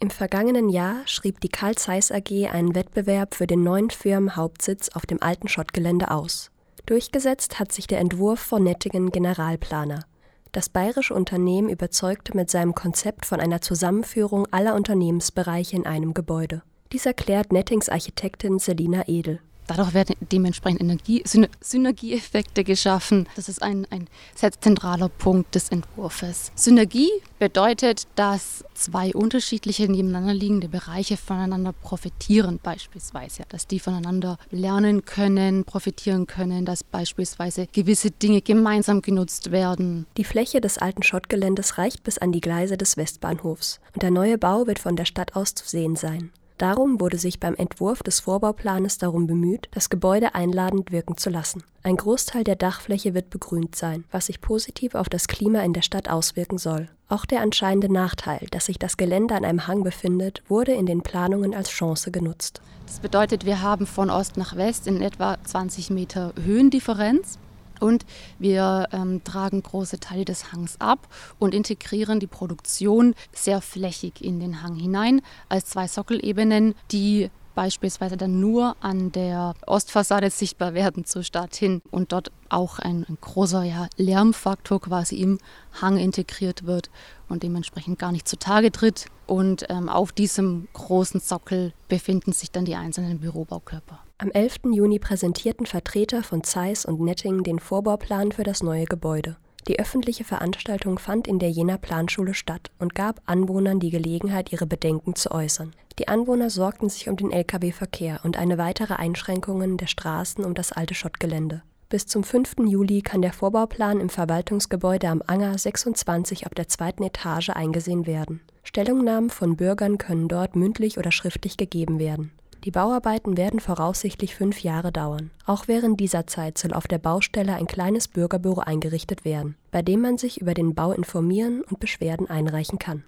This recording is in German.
Im vergangenen Jahr schrieb die Carl Zeiss AG einen Wettbewerb für den neuen Firmenhauptsitz auf dem alten Schottgelände aus. Durchgesetzt hat sich der Entwurf von Nettingen Generalplaner. Das bayerische Unternehmen überzeugte mit seinem Konzept von einer Zusammenführung aller Unternehmensbereiche in einem Gebäude. Dies erklärt Nettings Architektin Selina Edel. Dadurch werden dementsprechend Energie, Synergieeffekte geschaffen. Das ist ein, ein sehr zentraler Punkt des Entwurfs. Synergie bedeutet, dass zwei unterschiedliche nebeneinander liegende Bereiche voneinander profitieren, beispielsweise. Dass die voneinander lernen können, profitieren können, dass beispielsweise gewisse Dinge gemeinsam genutzt werden. Die Fläche des alten Schottgeländes reicht bis an die Gleise des Westbahnhofs und der neue Bau wird von der Stadt aus zu sehen sein. Darum wurde sich beim Entwurf des Vorbauplanes darum bemüht, das Gebäude einladend wirken zu lassen. Ein Großteil der Dachfläche wird begrünt sein, was sich positiv auf das Klima in der Stadt auswirken soll. Auch der anscheinende Nachteil, dass sich das Gelände an einem Hang befindet, wurde in den Planungen als Chance genutzt. Das bedeutet, wir haben von Ost nach West in etwa 20 Meter Höhendifferenz. Und wir ähm, tragen große Teile des Hangs ab und integrieren die Produktion sehr flächig in den Hang hinein als zwei Sockelebenen, die beispielsweise dann nur an der Ostfassade sichtbar werden zur Stadt hin und dort auch ein, ein großer ja, Lärmfaktor quasi im Hang integriert wird und dementsprechend gar nicht zutage tritt. Und ähm, auf diesem großen Sockel befinden sich dann die einzelnen Bürobaukörper. Am 11. Juni präsentierten Vertreter von Zeiss und Netting den Vorbauplan für das neue Gebäude. Die öffentliche Veranstaltung fand in der Jena Planschule statt und gab Anwohnern die Gelegenheit, ihre Bedenken zu äußern. Die Anwohner sorgten sich um den Lkw-Verkehr und eine weitere Einschränkungen der Straßen um das alte Schottgelände. Bis zum 5. Juli kann der Vorbauplan im Verwaltungsgebäude am Anger 26 auf der zweiten Etage eingesehen werden. Stellungnahmen von Bürgern können dort mündlich oder schriftlich gegeben werden. Die Bauarbeiten werden voraussichtlich fünf Jahre dauern. Auch während dieser Zeit soll auf der Baustelle ein kleines Bürgerbüro eingerichtet werden, bei dem man sich über den Bau informieren und Beschwerden einreichen kann